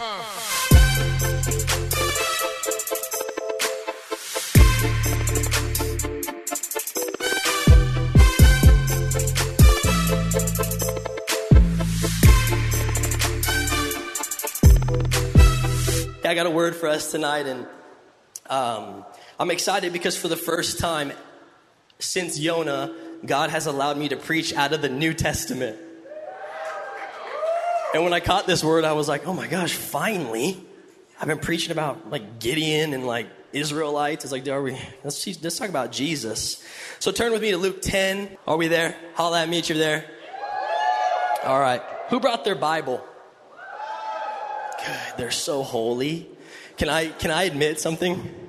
I got a word for us tonight, and um, I'm excited because for the first time since YONA, God has allowed me to preach out of the New Testament. And when I caught this word, I was like, oh my gosh, finally. I've been preaching about like Gideon and like Israelites. It's like, are we, let's, let's talk about Jesus. So turn with me to Luke 10. Are we there? Holla at me if you're there. All right. Who brought their Bible? Good. They're so holy. Can I, can I admit something?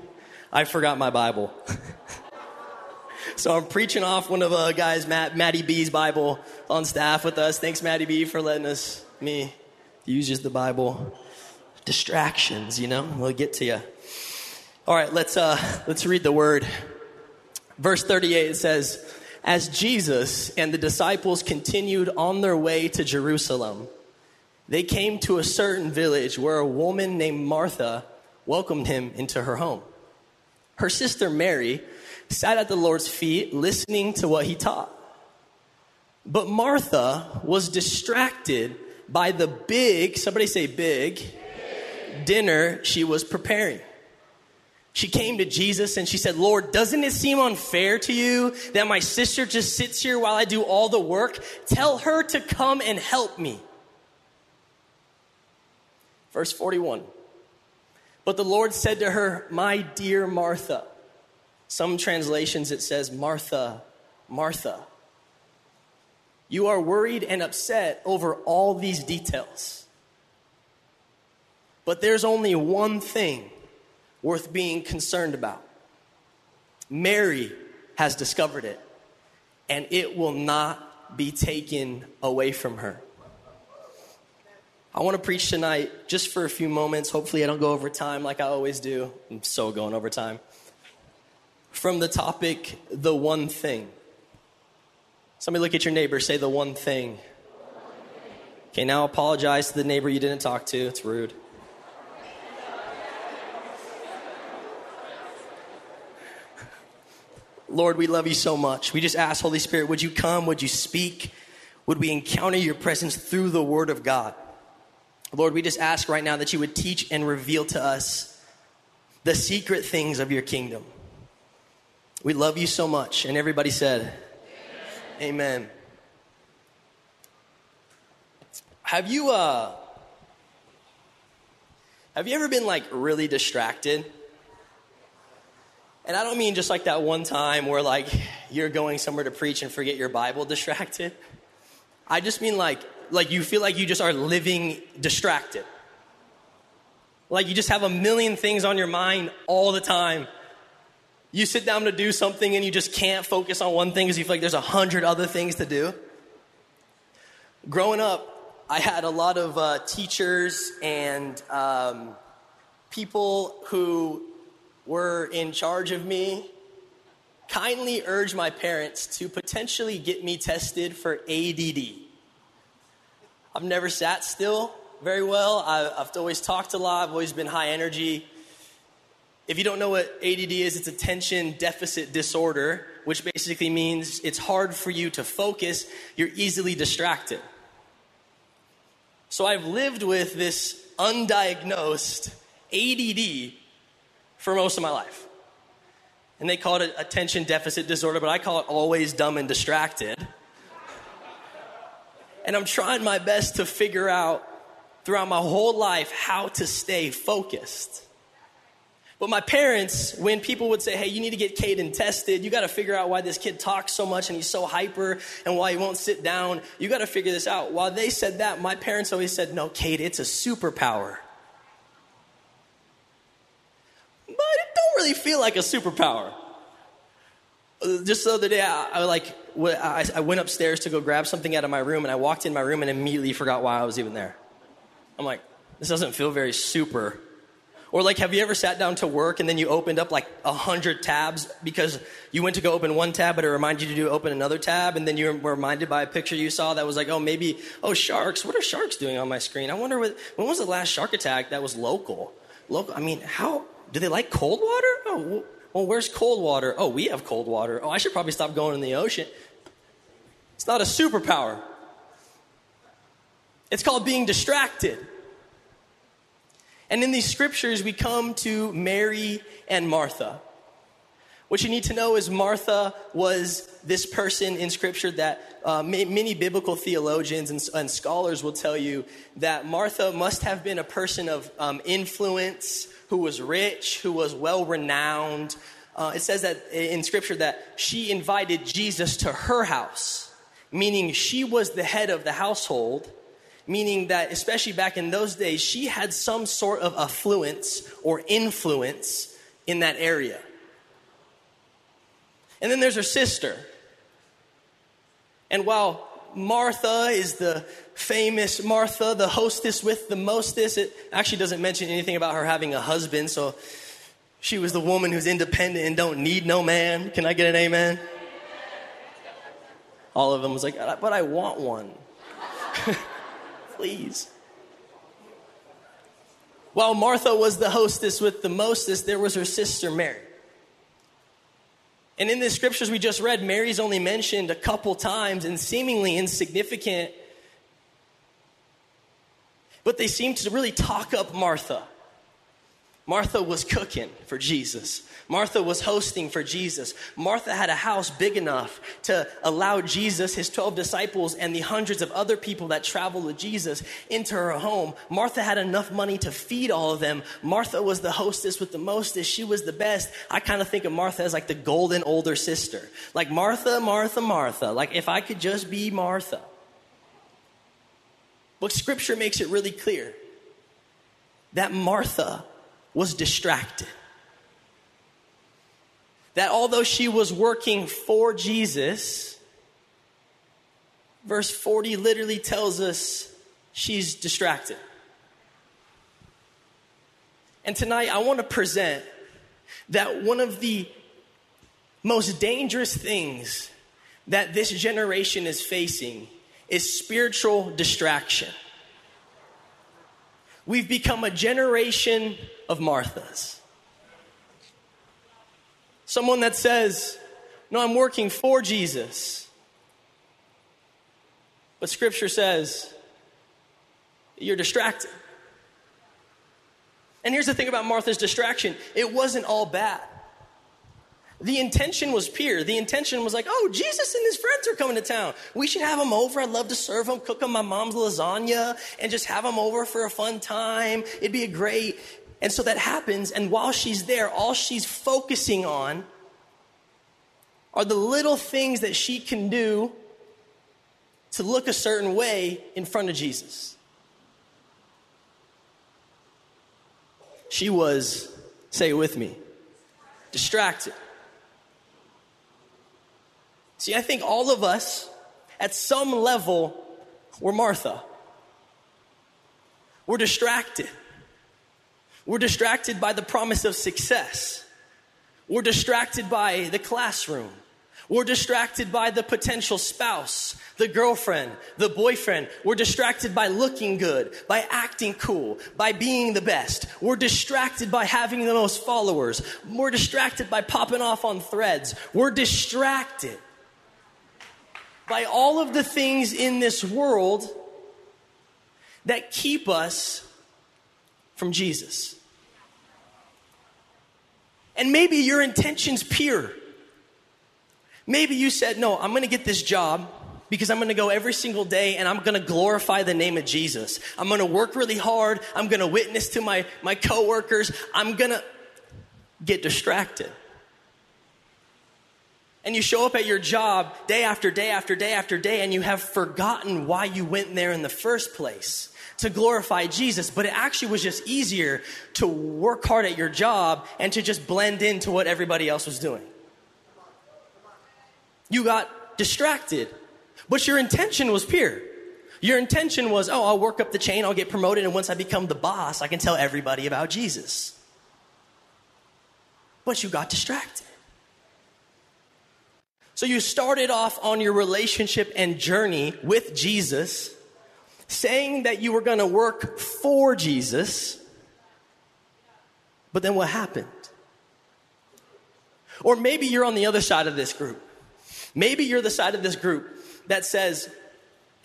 I forgot my Bible. so I'm preaching off one of uh, guys, Matt, Matty B's Bible on staff with us. Thanks, Matty B, for letting us, me, uses the Bible. Distractions, you know, we'll get to you. All right, let's, uh, let's read the word. Verse 38 it says, As Jesus and the disciples continued on their way to Jerusalem, they came to a certain village where a woman named Martha welcomed him into her home. Her sister Mary sat at the Lord's feet listening to what he taught. But Martha was distracted by the big, somebody say big, big, dinner she was preparing. She came to Jesus and she said, Lord, doesn't it seem unfair to you that my sister just sits here while I do all the work? Tell her to come and help me. Verse 41. But the Lord said to her, My dear Martha. Some translations it says, Martha, Martha. You are worried and upset over all these details. But there's only one thing worth being concerned about. Mary has discovered it, and it will not be taken away from her. I want to preach tonight just for a few moments. Hopefully, I don't go over time like I always do. I'm so going over time. From the topic, the one thing. Somebody look at your neighbor, say the one thing. Okay, now apologize to the neighbor you didn't talk to. It's rude. Lord, we love you so much. We just ask, Holy Spirit, would you come? Would you speak? Would we encounter your presence through the Word of God? Lord, we just ask right now that you would teach and reveal to us the secret things of your kingdom. We love you so much. And everybody said, Amen. Have you uh have you ever been like really distracted? And I don't mean just like that one time where like you're going somewhere to preach and forget your Bible distracted. I just mean like like you feel like you just are living distracted. Like you just have a million things on your mind all the time. You sit down to do something and you just can't focus on one thing because you feel like there's a hundred other things to do. Growing up, I had a lot of uh, teachers and um, people who were in charge of me kindly urge my parents to potentially get me tested for ADD. I've never sat still very well. I, have always talked a lot. I've always been high energy. If you don't know what ADD is, it's attention deficit disorder, which basically means it's hard for you to focus. You're easily distracted. So I've lived with this undiagnosed ADD for most of my life. And they call it attention deficit disorder, but I call it always dumb and distracted. And I'm trying my best to figure out throughout my whole life how to stay focused. But my parents, when people would say, hey, you need to get Caden tested, you got to figure out why this kid talks so much and he's so hyper and why he won't sit down, you got to figure this out. While they said that, my parents always said, no, Kate, it's a superpower. But it don't really feel like a superpower. Just the other day, I, I like I, I went upstairs to go grab something out of my room, and I walked in my room and immediately forgot why I was even there. I'm like, this doesn't feel very super. Or like, have you ever sat down to work and then you opened up like a hundred tabs because you went to go open one tab, but it reminded you to do open another tab, and then you were reminded by a picture you saw that was like, oh, maybe, oh, sharks. What are sharks doing on my screen? I wonder what, when was the last shark attack that was local? Local. I mean, how do they like cold water? Oh, well, where's cold water? Oh, we have cold water. Oh, I should probably stop going in the ocean. It's not a superpower. It's called being distracted. And in these scriptures, we come to Mary and Martha. What you need to know is Martha was this person in scripture that uh, many biblical theologians and, and, scholars will tell you that Martha must have been a person of um, influence, who was rich, who was well renowned. Uh, it says that in scripture that she invited Jesus to her house, meaning she was the head of the household meaning that, especially back in those days, she had some sort of affluence or influence in that area. And then there's her sister. And while Martha is the famous Martha, the hostess with the mostess, it actually doesn't mention anything about her having a husband, so she was the woman who's independent and don't need no man. Can I get an amen? All of them was like, but I want one. please. While Martha was the hostess with the mostest, there was her sister Mary. And in the scriptures we just read, Mary's only mentioned a couple times and seemingly insignificant, but they seem to really talk up Martha. Martha was cooking for Jesus. Martha was hosting for Jesus. Martha had a house big enough to allow Jesus, his 12 disciples, and the hundreds of other people that traveled with Jesus into her home. Martha had enough money to feed all of them. Martha was the hostess with the mostest. She was the best. I kind of think of Martha as like the golden older sister. Like Martha, Martha, Martha. Like if I could just be Martha. But scripture makes it really clear that Martha was distracted. That although she was working for Jesus, verse 40 literally tells us she's distracted. And tonight I want to present that one of the most dangerous things that this generation is facing is spiritual distraction. We've become a generation of Marthas. Someone that says, No, I'm working for Jesus. But Scripture says, You're distracted. And here's the thing about Martha's distraction it wasn't all bad. The intention was pure. The intention was like, oh, Jesus and his friends are coming to town. We should have them over. I'd love to serve them, cook them my mom's lasagna, and just have them over for a fun time. It'd be a great. And so that happens, and while she's there, all she's focusing on are the little things that she can do to look a certain way in front of Jesus. She was, say it with me, distracted. See, I think all of us, at some level, were Martha. We're distracted. We're distracted by the promise of success. We're distracted by the classroom. We're distracted by the potential spouse, the girlfriend, the boyfriend. We're distracted by looking good, by acting cool, by being the best. We're distracted by having the most followers. We're distracted by popping off on threads. We're distracted by all of the things in this world that keep us from Jesus. And maybe your intention's pure. Maybe you said, No, I'm gonna get this job because I'm gonna go every single day and I'm gonna glorify the name of Jesus. I'm gonna work really hard. I'm gonna witness to my, my coworkers. I'm gonna get distracted and you show up at your job day after day after day after day and you have forgotten why you went there in the first place to glorify Jesus, but it actually was just easier to work hard at your job and to just blend into what everybody else was doing. You got distracted, but your intention was pure. Your intention was, oh, I'll work up the chain, I'll get promoted, and once I become the boss, I can tell everybody about Jesus. but you got distracted. So you started off on your relationship and journey with Jesus, saying that you were going to work for Jesus, but then what happened? Or maybe you're on the other side of this group. Maybe you're the side of this group that says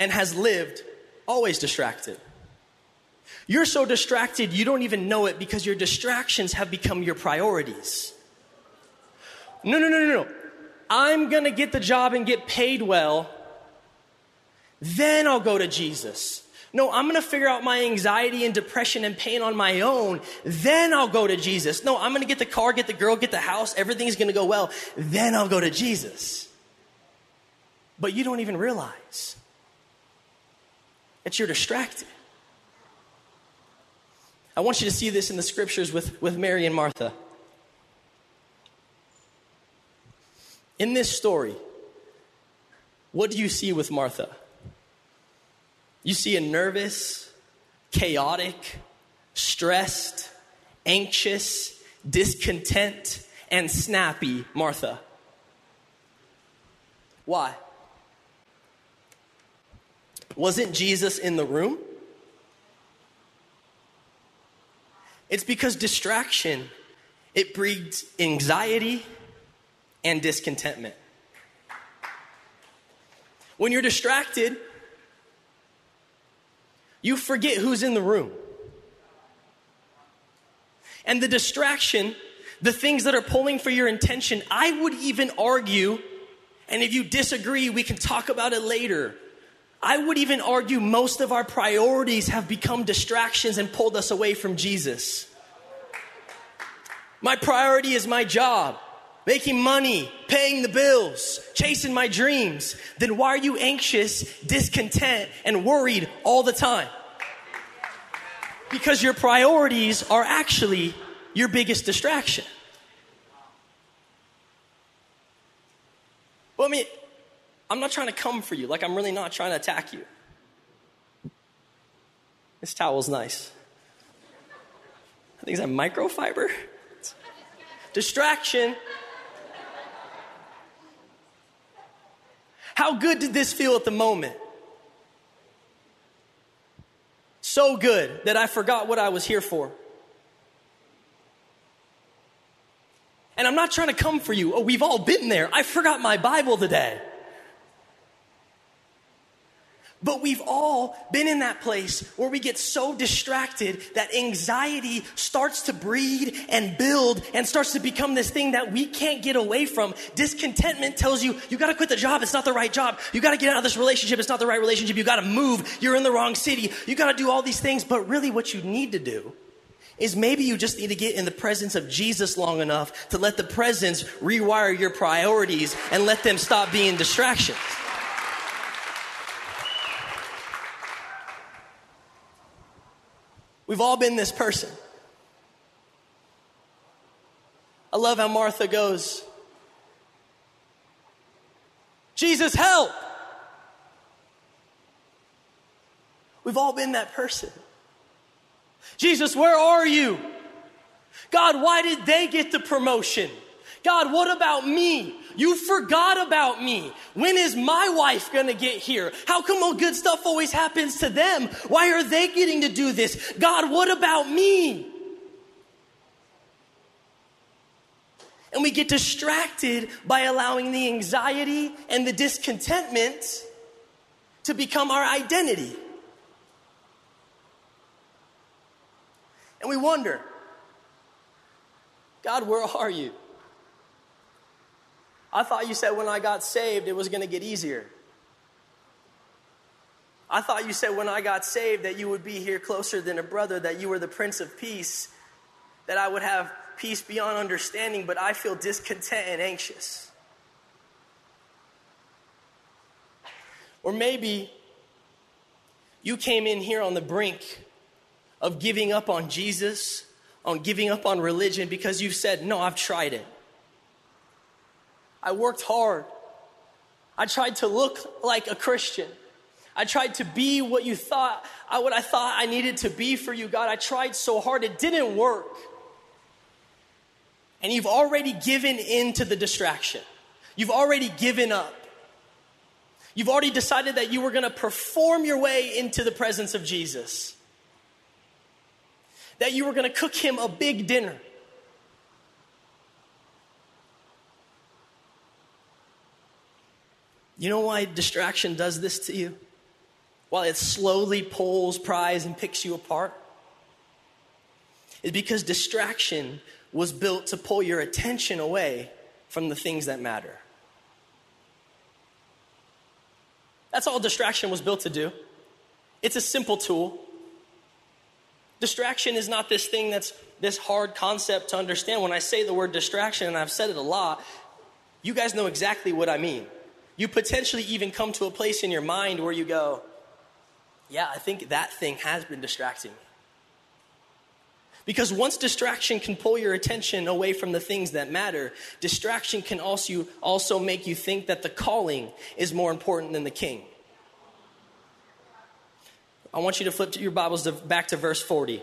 and has lived always distracted. You're so distracted you don't even know it because your distractions have become your priorities. No, no, no, no, no. I'm gonna get the job and get paid well, then I'll go to Jesus. No, I'm gonna figure out my anxiety and depression and pain on my own, then I'll go to Jesus. No, I'm gonna get the car, get the girl, get the house, everything's gonna go well, then I'll go to Jesus. But you don't even realize that you're distracted. I want you to see this in the scriptures with, with Mary and Martha. In this story, what do you see with Martha? You see a nervous, chaotic, stressed, anxious, discontent, and snappy Martha. Why? Wasn't Jesus in the room? It's because distraction, it breeds anxiety and discontentment. When you're distracted, you forget who's in the room. And the distraction, the things that are pulling for your intention, I would even argue, and if you disagree, we can talk about it later. I would even argue most of our priorities have become distractions and pulled us away from Jesus. My priority is my job, making money, paying the bills, chasing my dreams. Then why are you anxious, discontent, and worried all the time? Because your priorities are actually your biggest distraction. Well, I mean, I'm not trying to come for you. Like, I'm really not trying to attack you. This towel's nice. I think it's a microfiber. Distraction. How good did this feel at the moment? So good that I forgot what I was here for. And I'm not trying to come for you. Oh, we've all been there. I forgot my Bible today. But we've all been in that place where we get so distracted that anxiety starts to breed and build and starts to become this thing that we can't get away from. Discontentment tells you, you gotta quit the job, it's not the right job. You gotta get out of this relationship, it's not the right relationship. You gotta move, you're in the wrong city. You gotta do all these things, but really what you need to do is maybe you just need to get in the presence of Jesus long enough to let the presence rewire your priorities and let them stop being distractions. We've all been this person. I love how Martha goes, Jesus, help! We've all been that person. Jesus, where are you? God, why did they get the promotion? God, what about me? You forgot about me. When is my wife gonna get here? How come all good stuff always happens to them? Why are they getting to do this? God, what about me? And we get distracted by allowing the anxiety and the discontentment to become our identity. And we wonder, God, where are you? I thought you said when I got saved it was going to get easier. I thought you said when I got saved that you would be here closer than a brother, that you were the Prince of Peace, that I would have peace beyond understanding, but I feel discontent and anxious. Or maybe you came in here on the brink of giving up on Jesus, on giving up on religion because you've said, No, I've tried it. I worked hard. I tried to look like a Christian. I tried to be what you thought, uh, what I thought I needed to be for you, God. I tried so hard, it didn't work. and you've already given in to the distraction. You've already given up. You've already decided that you were going to perform your way into the presence of Jesus. That you were going to cook him a big dinner. You know why distraction does this to you? While it slowly pulls, pries, and picks you apart? Is because distraction was built to pull your attention away from the things that matter. That's all distraction was built to do. It's a simple tool. Distraction is not this thing that's this hard concept to understand. When I say the word distraction, and I've said it a lot, you guys know exactly what I mean. You potentially even come to a place in your mind where you go, Yeah, I think that thing has been distracting me. Because once distraction can pull your attention away from the things that matter, distraction can also, also make you think that the calling is more important than the king. I want you to flip your Bibles to, back to verse 40.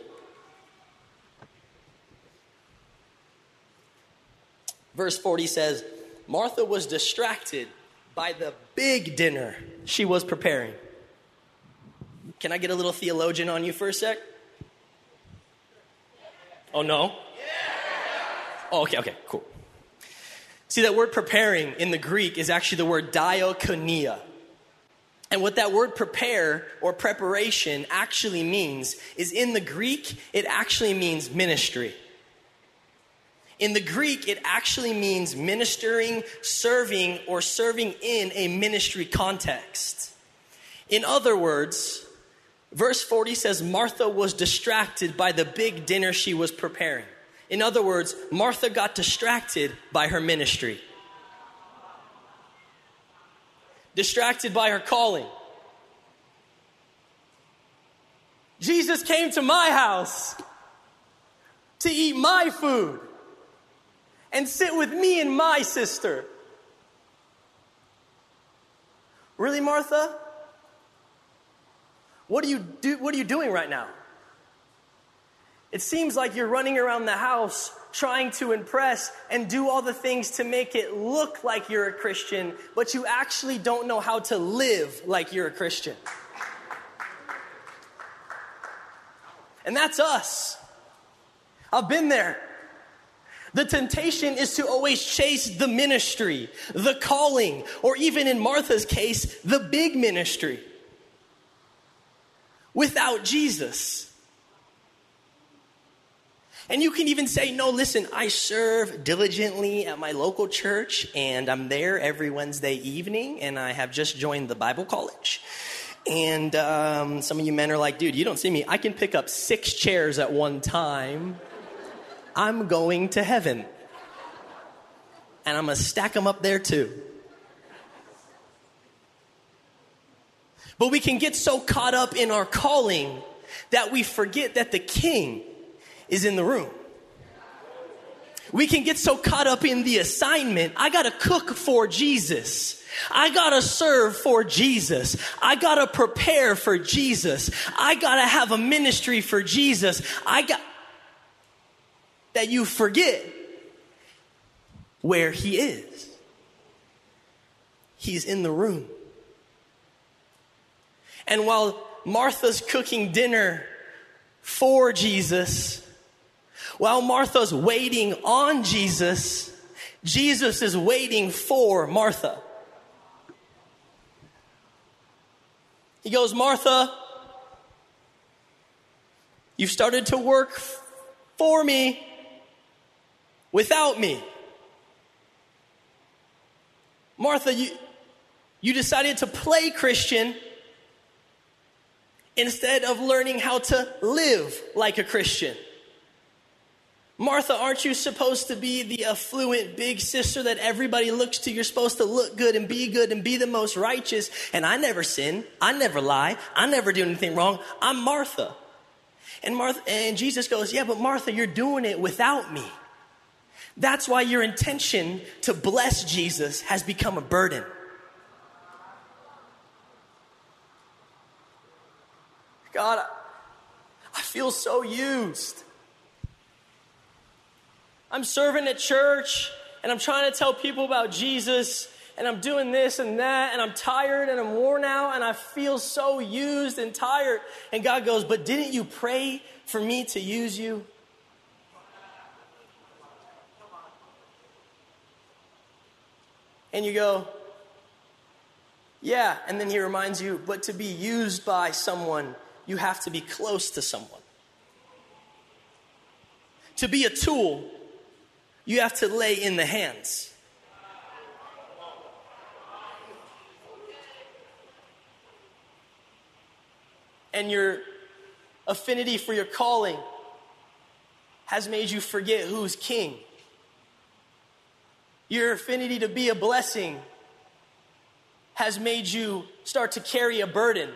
Verse 40 says, Martha was distracted by the big dinner she was preparing. Can I get a little theologian on you for a sec? Oh, no? Oh, okay, okay, cool. See, that word preparing in the Greek is actually the word diakonia. And what that word prepare or preparation actually means is in the Greek, it actually means ministry. In the Greek, it actually means ministering, serving, or serving in a ministry context. In other words, Verse 40 says Martha was distracted by the big dinner she was preparing. In other words, Martha got distracted by her ministry, distracted by her calling. Jesus came to my house to eat my food and sit with me and my sister. Really, Martha? What are you, do, what are you doing right now? It seems like you're running around the house trying to impress and do all the things to make it look like you're a Christian, but you actually don't know how to live like you're a Christian. And that's us. I've been there. The temptation is to always chase the ministry, the calling, or even in Martha's case, the big ministry without Jesus. And you can even say, no, listen, I serve diligently at my local church and I'm there every Wednesday evening and I have just joined the Bible college. And um, some of you men are like, dude, you don't see me. I can pick up six chairs at one time. I'm going to heaven. And I'm going to stack them up there too. But we can get so caught up in our calling that we forget that the king is in the room. We can get so caught up in the assignment. I gotta cook for Jesus. I gotta serve for Jesus. I gotta prepare for Jesus. I gotta have a ministry for Jesus. I got that you forget where he is. He's in the room. And while Martha's cooking dinner for Jesus, while Martha's waiting on Jesus, Jesus is waiting for Martha. He goes, Martha, you've started to work for me without me. Martha, you, you decided to play Christian instead of learning how to live like a Christian. Martha, aren't you supposed to be the affluent big sister that everybody looks to? You're supposed to look good and be good and be the most righteous. And I never sin. I never lie. I never do anything wrong. I'm Martha. And Martha, and Jesus goes, yeah, but Martha, you're doing it without me. That's why your intention to bless Jesus has become a burden. God, I feel so used. I'm serving at church and I'm trying to tell people about Jesus and I'm doing this and that and I'm tired and I'm worn out and I feel so used and tired. And God goes, But didn't you pray for me to use you? And you go, Yeah. And then He reminds you, But to be used by someone, you have to be close to someone. To be a tool, you have to lay in the hands. And your affinity for your calling has made you forget who's king. Your affinity to be a blessing has made you start to carry a burden.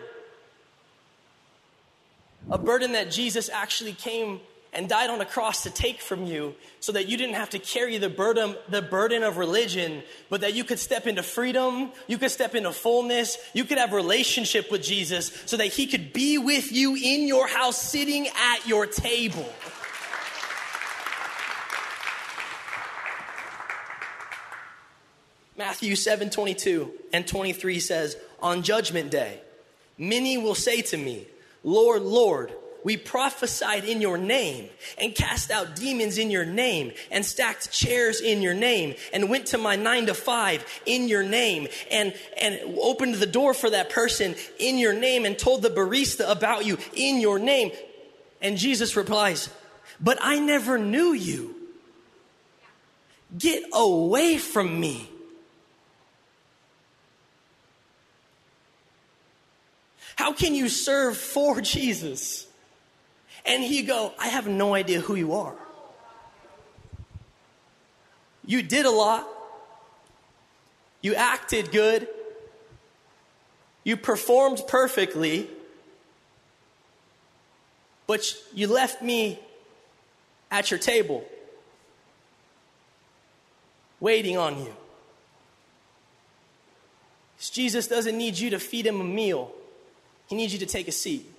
A burden that Jesus actually came and died on a cross to take from you so that you didn't have to carry the burden, the burden of religion, but that you could step into freedom, you could step into fullness, you could have relationship with Jesus so that he could be with you in your house sitting at your table. Matthew 7 22 and 23 says, On judgment day, many will say to me, Lord, Lord, we prophesied in your name and cast out demons in your name and stacked chairs in your name and went to my nine to five in your name and, and opened the door for that person in your name and told the barista about you in your name. And Jesus replies, But I never knew you. Get away from me. How can you serve for Jesus and he go, I have no idea who you are. You did a lot. You acted good. You performed perfectly. But you left me at your table, waiting on you. Jesus doesn't need you to feed him a meal, he needs you to take a seat.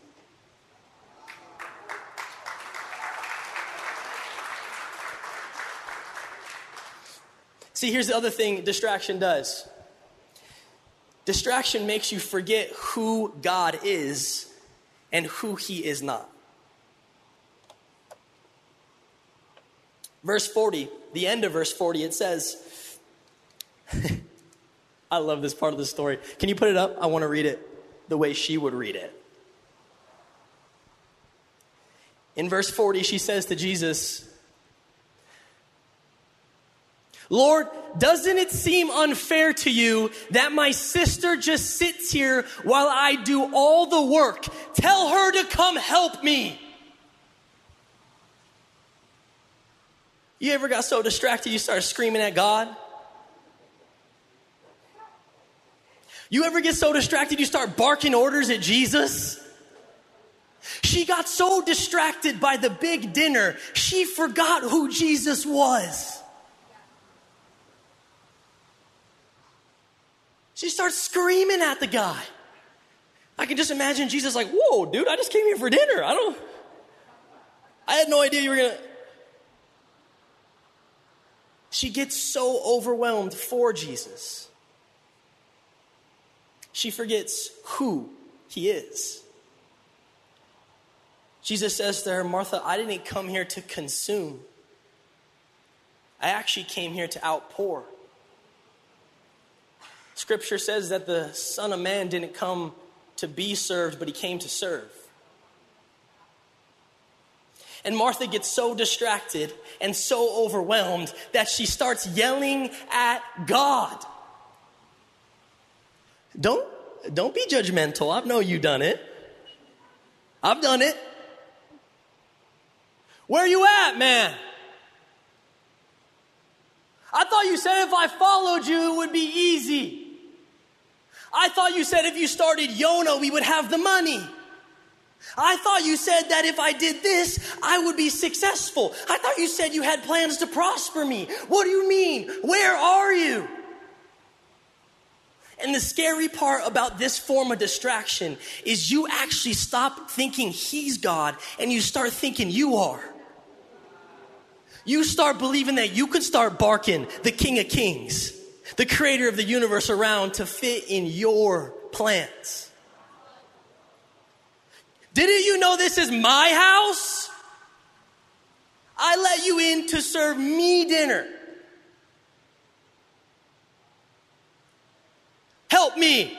See, here's the other thing distraction does distraction makes you forget who God is and who He is not. Verse 40, the end of verse 40, it says, I love this part of the story. Can you put it up? I want to read it the way she would read it. In verse 40, she says to Jesus, Lord, doesn't it seem unfair to you that my sister just sits here while I do all the work? Tell her to come help me. You ever got so distracted you started screaming at God? You ever get so distracted you start barking orders at Jesus? She got so distracted by the big dinner, she forgot who Jesus was. She starts screaming at the guy. I can just imagine Jesus like, whoa, dude, I just came here for dinner. I don't, I had no idea you were going to. She gets so overwhelmed for Jesus. She forgets who he is. Jesus says to her, Martha, I didn't come here to consume. I actually came here to outpour. Scripture says that the Son of Man didn't come to be served, but he came to serve. And Martha gets so distracted and so overwhelmed that she starts yelling at God. Don't, don't be judgmental. I know you done it. I've done it. Where you at, man? I thought you said if I followed you, it would be easy. I thought you said if you started Yona, we would have the money. I thought you said that if I did this, I would be successful. I thought you said you had plans to prosper me. What do you mean? Where are you? And the scary part about this form of distraction is you actually stop thinking he's God and you start thinking you are. you start believing that you can start barking the King of Kings, the creator of the universe around to fit in your plans. Didn't you know this is my house? I let you in to serve me dinner. Help me.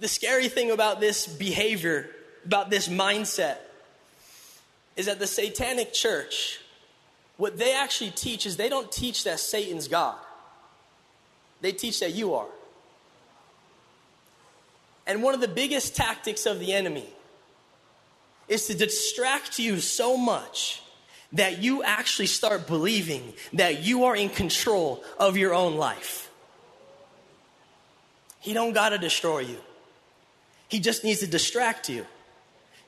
The scary thing about this behavior, about this mindset, is that the satanic church, what they actually teach is they don't teach that Satan's God, they teach that you are. And one of the biggest tactics of the enemy is to distract you so much that you actually start believing that you are in control of your own life. He don't got to destroy you. He just needs to distract you.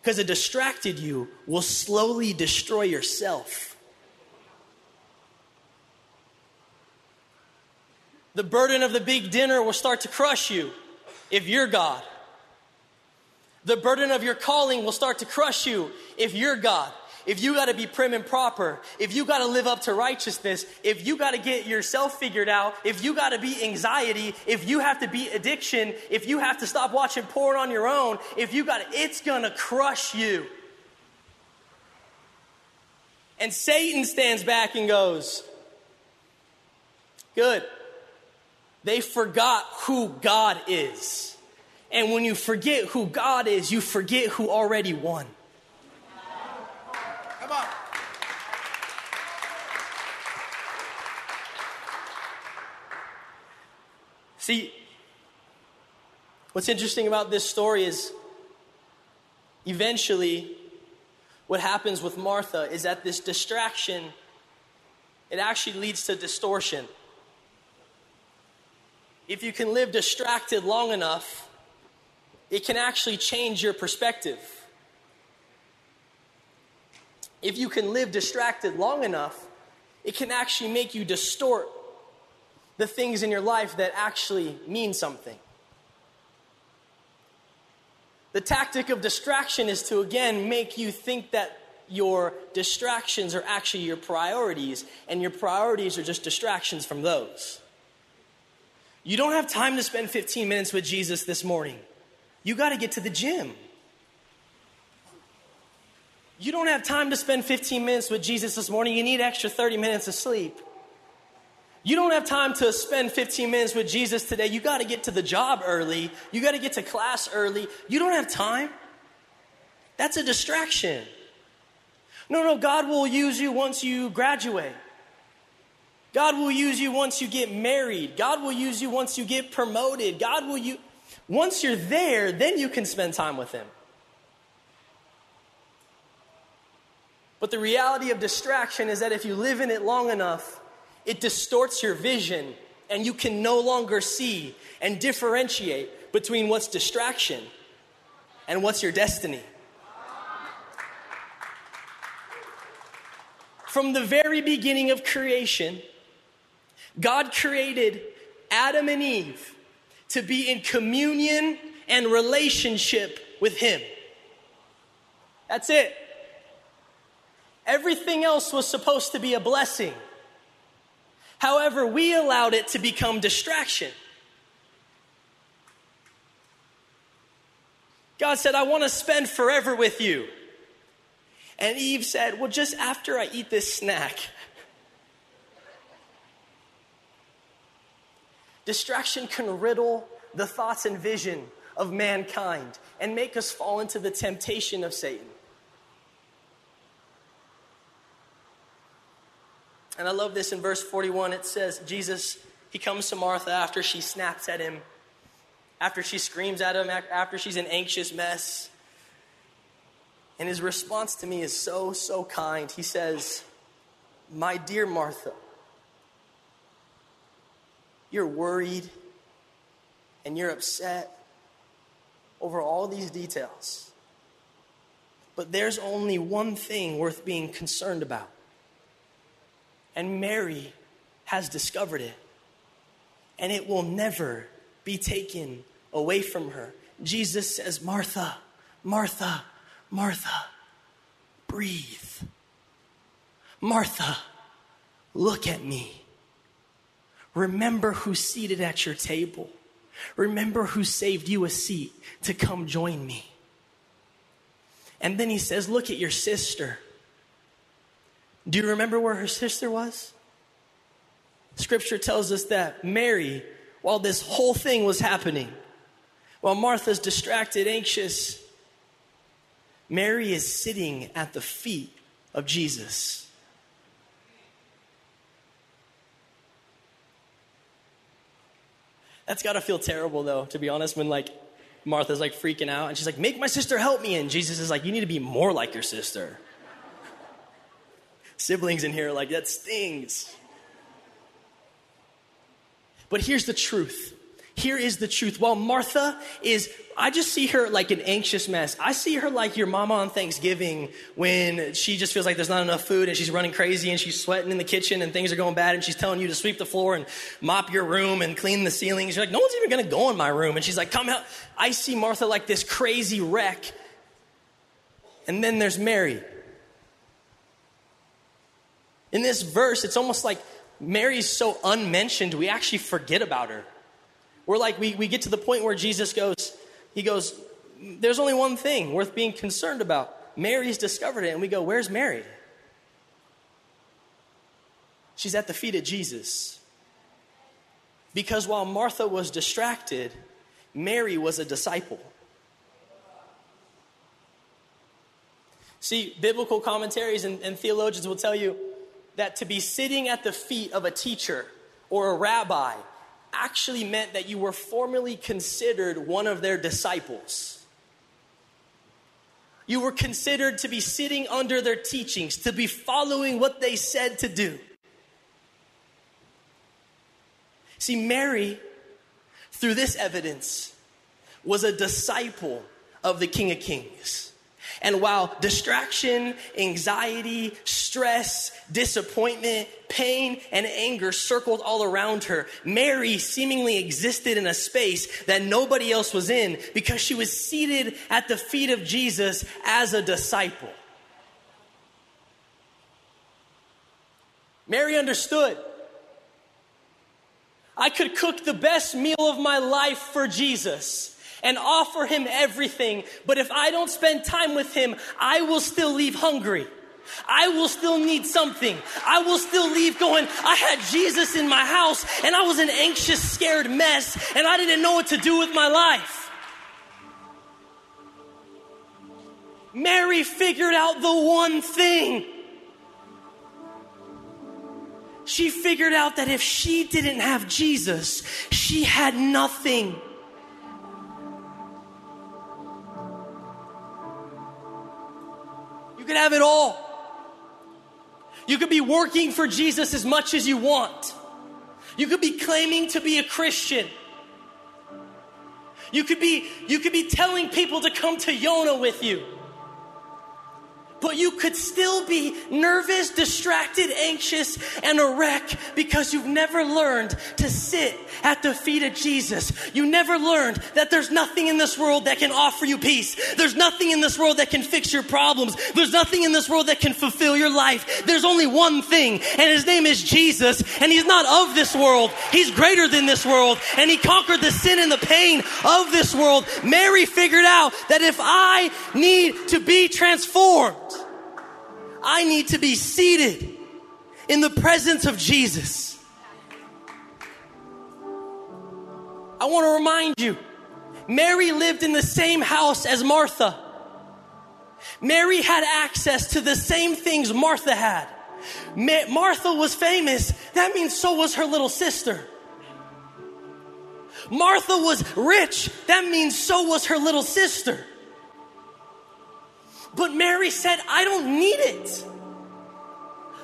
Because a distracted you will slowly destroy yourself. The burden of the big dinner will start to crush you if you're God. The burden of your calling will start to crush you if you're God if you got to be prim and proper, if you got to live up to righteousness, if you got to get yourself figured out, if you got to be anxiety, if you have to be addiction, if you have to stop watching porn on your own, if you got it's going to crush you. And Satan stands back and goes, Good. They forgot who God is. And when you forget who God is, you forget who already won. See, what's interesting about this story is eventually what happens with Martha is that this distraction it actually leads to distortion. If you can live distracted long enough, it can actually change your perspective if you can live distracted long enough, it can actually make you distort the things in your life that actually mean something. The tactic of distraction is to again make you think that your distractions are actually your priorities, and your priorities are just distractions from those. You don't have time to spend 15 minutes with Jesus this morning. You got to get to the gym. You don't have time to spend 15 minutes with Jesus this morning. You need extra 30 minutes of sleep. You don't have time to spend 15 minutes with Jesus today. You got to get to the job early. You got to get to class early. You don't have time. That's a distraction. No, no, God will use you once you graduate. God will use you once you get married. God will use you once you get promoted. God will you once you're there, then you can spend time with him. But the reality of distraction is that if you live in it long enough, it distorts your vision and you can no longer see and differentiate between what's distraction and what's your destiny. From the very beginning of creation, God created Adam and Eve to be in communion and relationship with Him. That's it. Everything else was supposed to be a blessing. However, we allowed it to become distraction. God said, I want to spend forever with you. And Eve said, Well, just after I eat this snack. Distraction can riddle the thoughts and vision of mankind and make us fall into the temptation of Satan. And I love this in verse 41. It says, Jesus, he comes to Martha after she snaps at him, after she screams at him, after she's an anxious mess. And his response to me is so, so kind. He says, My dear Martha, you're worried and you're upset over all these details. But there's only one thing worth being concerned about. And Mary has discovered it. And it will never be taken away from her. Jesus says, Martha, Martha, Martha, breathe. Martha, look at me. Remember who's seated at your table. Remember who saved you a seat to come join me. And then he says, Look at your sister. Do you remember where her sister was? Scripture tells us that Mary, while this whole thing was happening, while Martha's distracted, anxious, Mary is sitting at the feet of Jesus. That's got to feel terrible, though, to be honest, when like Martha's like freaking out and she's like, Make my sister help me. And Jesus is like, You need to be more like your sister. Siblings in here, like, that stings. But here's the truth. Here is the truth. While Martha is I just see her like an anxious mess. I see her like your mama on Thanksgiving when she just feels like there's not enough food and she's running crazy and she's sweating in the kitchen and things are going bad and she's telling you to sweep the floor and mop your room and clean the ceilings. You're like, no one's even gonna go in my room. And she's like, come out. I see Martha like this crazy wreck. And then there's Mary. In this verse, it's almost like Mary's so unmentioned, we actually forget about her. We're like, we, we get to the point where Jesus goes, he goes, There's only one thing worth being concerned about. Mary's discovered it. And we go, Where's Mary? She's at the feet of Jesus. Because while Martha was distracted, Mary was a disciple. See, biblical commentaries and, and, theologians will tell you that to be sitting at the feet of a teacher or a rabbi actually meant that you were formally considered one of their disciples. You were considered to be sitting under their teachings, to be following what they said to do. See, Mary, through this evidence, was a disciple of the King of Kings. And while distraction, anxiety, stress, disappointment, pain, and anger circled all around her, Mary seemingly existed in a space that nobody else was in because she was seated at the feet of Jesus as a disciple. Mary understood. I could cook the best meal of my life for Jesus and offer him everything. But if I don't spend time with him, I will still leave hungry. I will still need something. I will still leave going, I had Jesus in my house and I was an anxious, scared mess and I didn't know what to do with my life. Mary figured out the one thing. She figured out that if she didn't have Jesus, she had nothing. Could have it all. You could be working for Jesus as much as you want. You could be claiming to be a Christian. You could be, you could be telling people to come to YONA with you but you could still be nervous, distracted, anxious, and a wreck because you've never learned to sit at the feet of Jesus. You never learned that there's nothing in this world that can offer you peace. There's nothing in this world that can fix your problems. There's nothing in this world that can fulfill your life. There's only one thing, and his name is Jesus, and he's not of this world. He's greater than this world, and he conquered the sin and the pain of this world. Mary figured out that if I need to be transformed, I need to be seated in the presence of Jesus. I want to remind you Mary lived in the same house as Martha. Mary had access to the same things Martha had. Ma- Martha was famous, that means so was her little sister. Martha was rich, that means so was her little sister. But Mary said, I don't need it.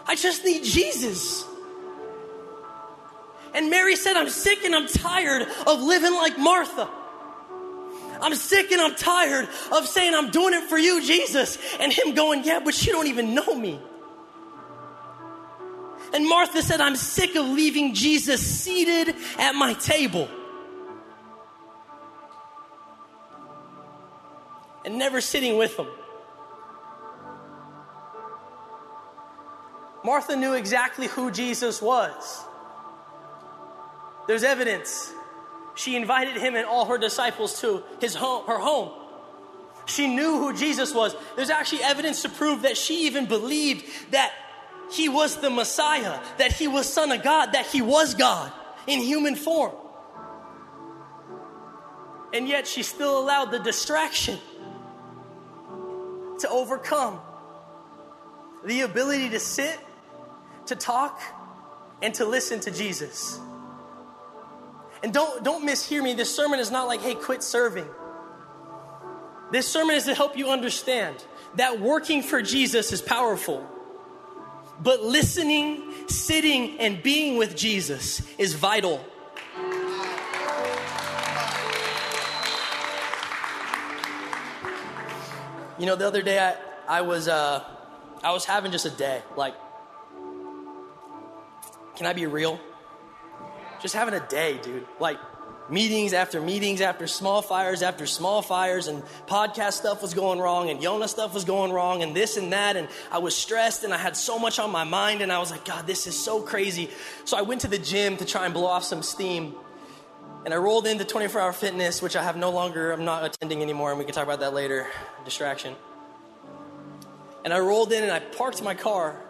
I just need Jesus. And Mary said, I'm sick and I'm tired of living like Martha. I'm sick and I'm tired of saying, I'm doing it for you, Jesus. And him going, Yeah, but you don't even know me. And Martha said, I'm sick of leaving Jesus seated at my table. And never sitting with him. Martha knew exactly who Jesus was. There's evidence. She invited him and all her disciples to his home, her home. She knew who Jesus was. There's actually evidence to prove that she even believed that he was the Messiah, that he was Son of God, that he was God in human form. And yet she still allowed the distraction to overcome the ability to sit, to talk, and to listen to Jesus. And don't, don't mishear me. This sermon is not like, hey, quit serving. This sermon is to help you understand that working for Jesus is powerful. But listening, sitting, and being with Jesus is vital. You know, the other day I, I was uh, I was having just a day. Like, can I be real? Just having a day, dude. Like meetings after meetings after small fires after small fires and podcast stuff was going wrong and YONA stuff was going wrong and this and that and I was stressed and I had so much on my mind and I was like, God, this is so crazy. So I went to the gym to try and blow off some steam. And I rolled into 24 hour fitness, which I have no longer, I'm not attending anymore, and we can talk about that later. Distraction. And I rolled in and I parked my car.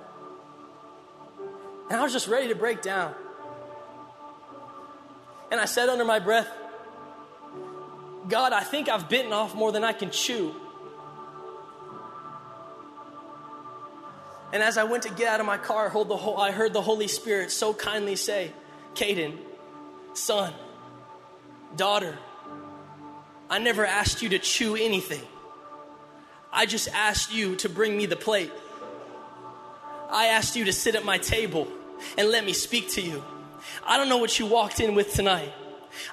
And I was just ready to break down. And I said under my breath, God, I think I've bitten off more than I can chew. And as I went to get out of my car, I heard the Holy Spirit so kindly say, Caden, son, daughter, I never asked you to chew anything. I just asked you to bring me the plate. I asked you to sit at my table and let me speak to you. I don't know what you walked in with tonight.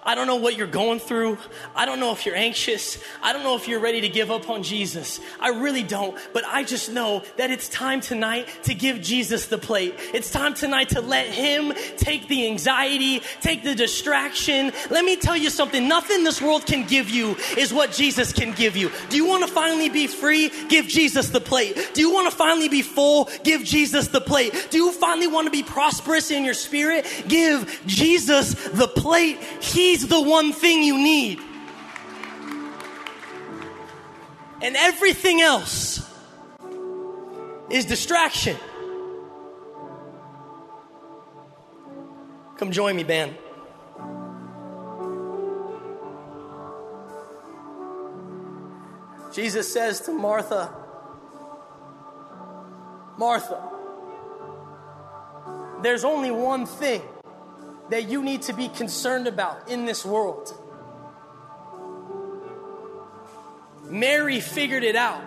I don't know what you're going through. I don't know if you're anxious. I don't know if you're ready to give up on Jesus. I really don't. But I just know that it's time tonight to give Jesus the plate. It's time tonight to let Him take the anxiety, take the distraction. Let me tell you something nothing this world can give you is what Jesus can give you. Do you want to finally be free? Give Jesus the plate. Do you want to finally be full? Give Jesus the plate. Do you finally want to be prosperous in your spirit? Give Jesus the plate. He's the one thing you need. And everything else is distraction. Come join me, band. Jesus says to Martha, Martha, there's only one thing that you need to be concerned about in this world. Mary figured it out.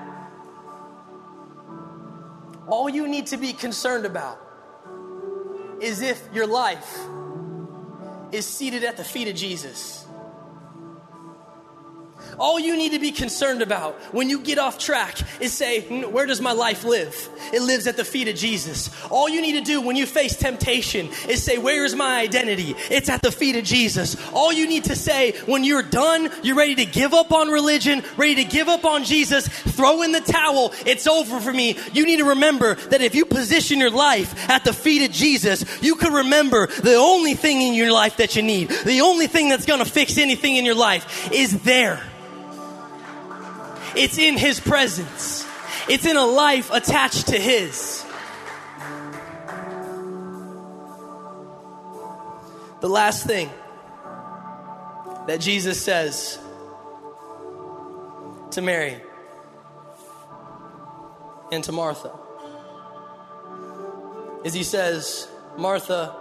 All you need to be concerned about is if your life is seated at the feet of Jesus. All you need to be concerned about when you get off track is say, Where does my life live? It lives at the feet of Jesus. All you need to do when you face temptation is say, Where is my identity? It's at the feet of Jesus. All you need to say when you're done, you're ready to give up on religion, ready to give up on Jesus, throw in the towel, it's over for me. You need to remember that if you position your life at the feet of Jesus, you can remember the only thing in your life that you need, the only thing that's going to fix anything in your life is there. It's in His presence, it's in a life attached to His. The last thing that Jesus says to Mary and to Martha is He says, Martha,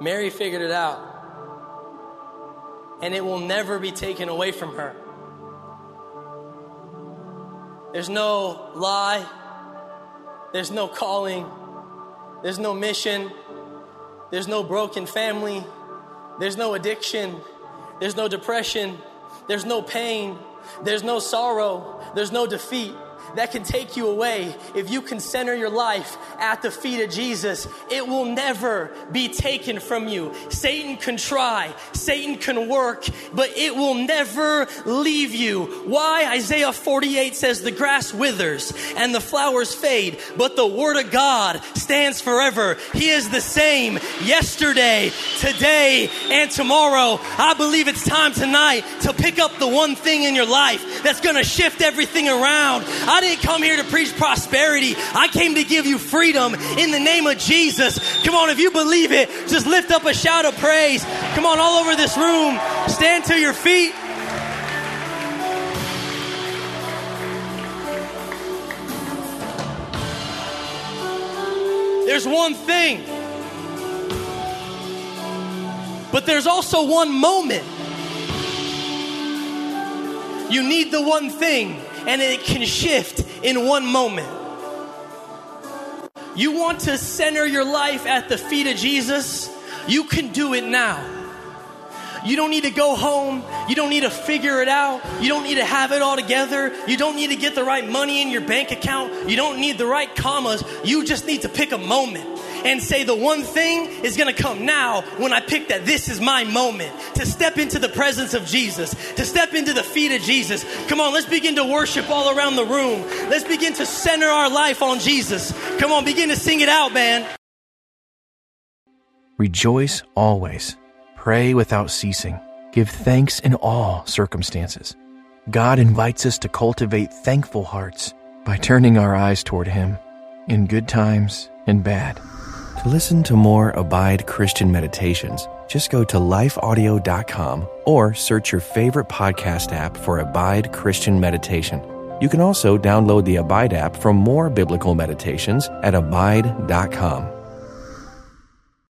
Mary figured it out, and it will never be taken away from her. There's no lie. There's no calling. There's no mission. There's no broken family. There's no addiction. There's no depression. There's no pain. There's no sorrow. There's no defeat. That can take you away. If you can center your life at the feet of Jesus, it will never be taken from you. Satan can try, Satan can work, but it will never leave you. Why? Isaiah 48 says, The grass withers and the flowers fade, but the word of God stands forever. He is the same yesterday, today, and tomorrow. I believe it's time tonight to pick up the one thing in your life that's going to shift everything around. I didn't come here to preach prosperity. I came to give you freedom in the name of Jesus. Come on, if you believe it, just lift up a shout of praise. Come on, all over this room, stand to your feet. There's one thing, but there's also one moment. You need the one thing, and it can shift in one moment. You want to center your life at the feet of Jesus? You can do it now. You don't need to go home. You don't need to figure it out. You don't need to have it all together. You don't need to get the right money in your bank account. You don't need the right commas. You just need to pick a moment and say the one thing is going to come now when I pick that this is my moment to step into the presence of Jesus, to step into the feet of Jesus. Come on, let's begin to worship all around the room. Let's begin to center our life on Jesus. Come on, begin to sing it out, man. Rejoice always. Pray without ceasing. Give thanks in all circumstances. God invites us to cultivate thankful hearts by turning our eyes toward Him in good times and bad. To listen to more Abide Christian meditations, just go to lifeaudio.com or search your favorite podcast app for Abide Christian Meditation. You can also download the Abide app for more biblical meditations at abide.com.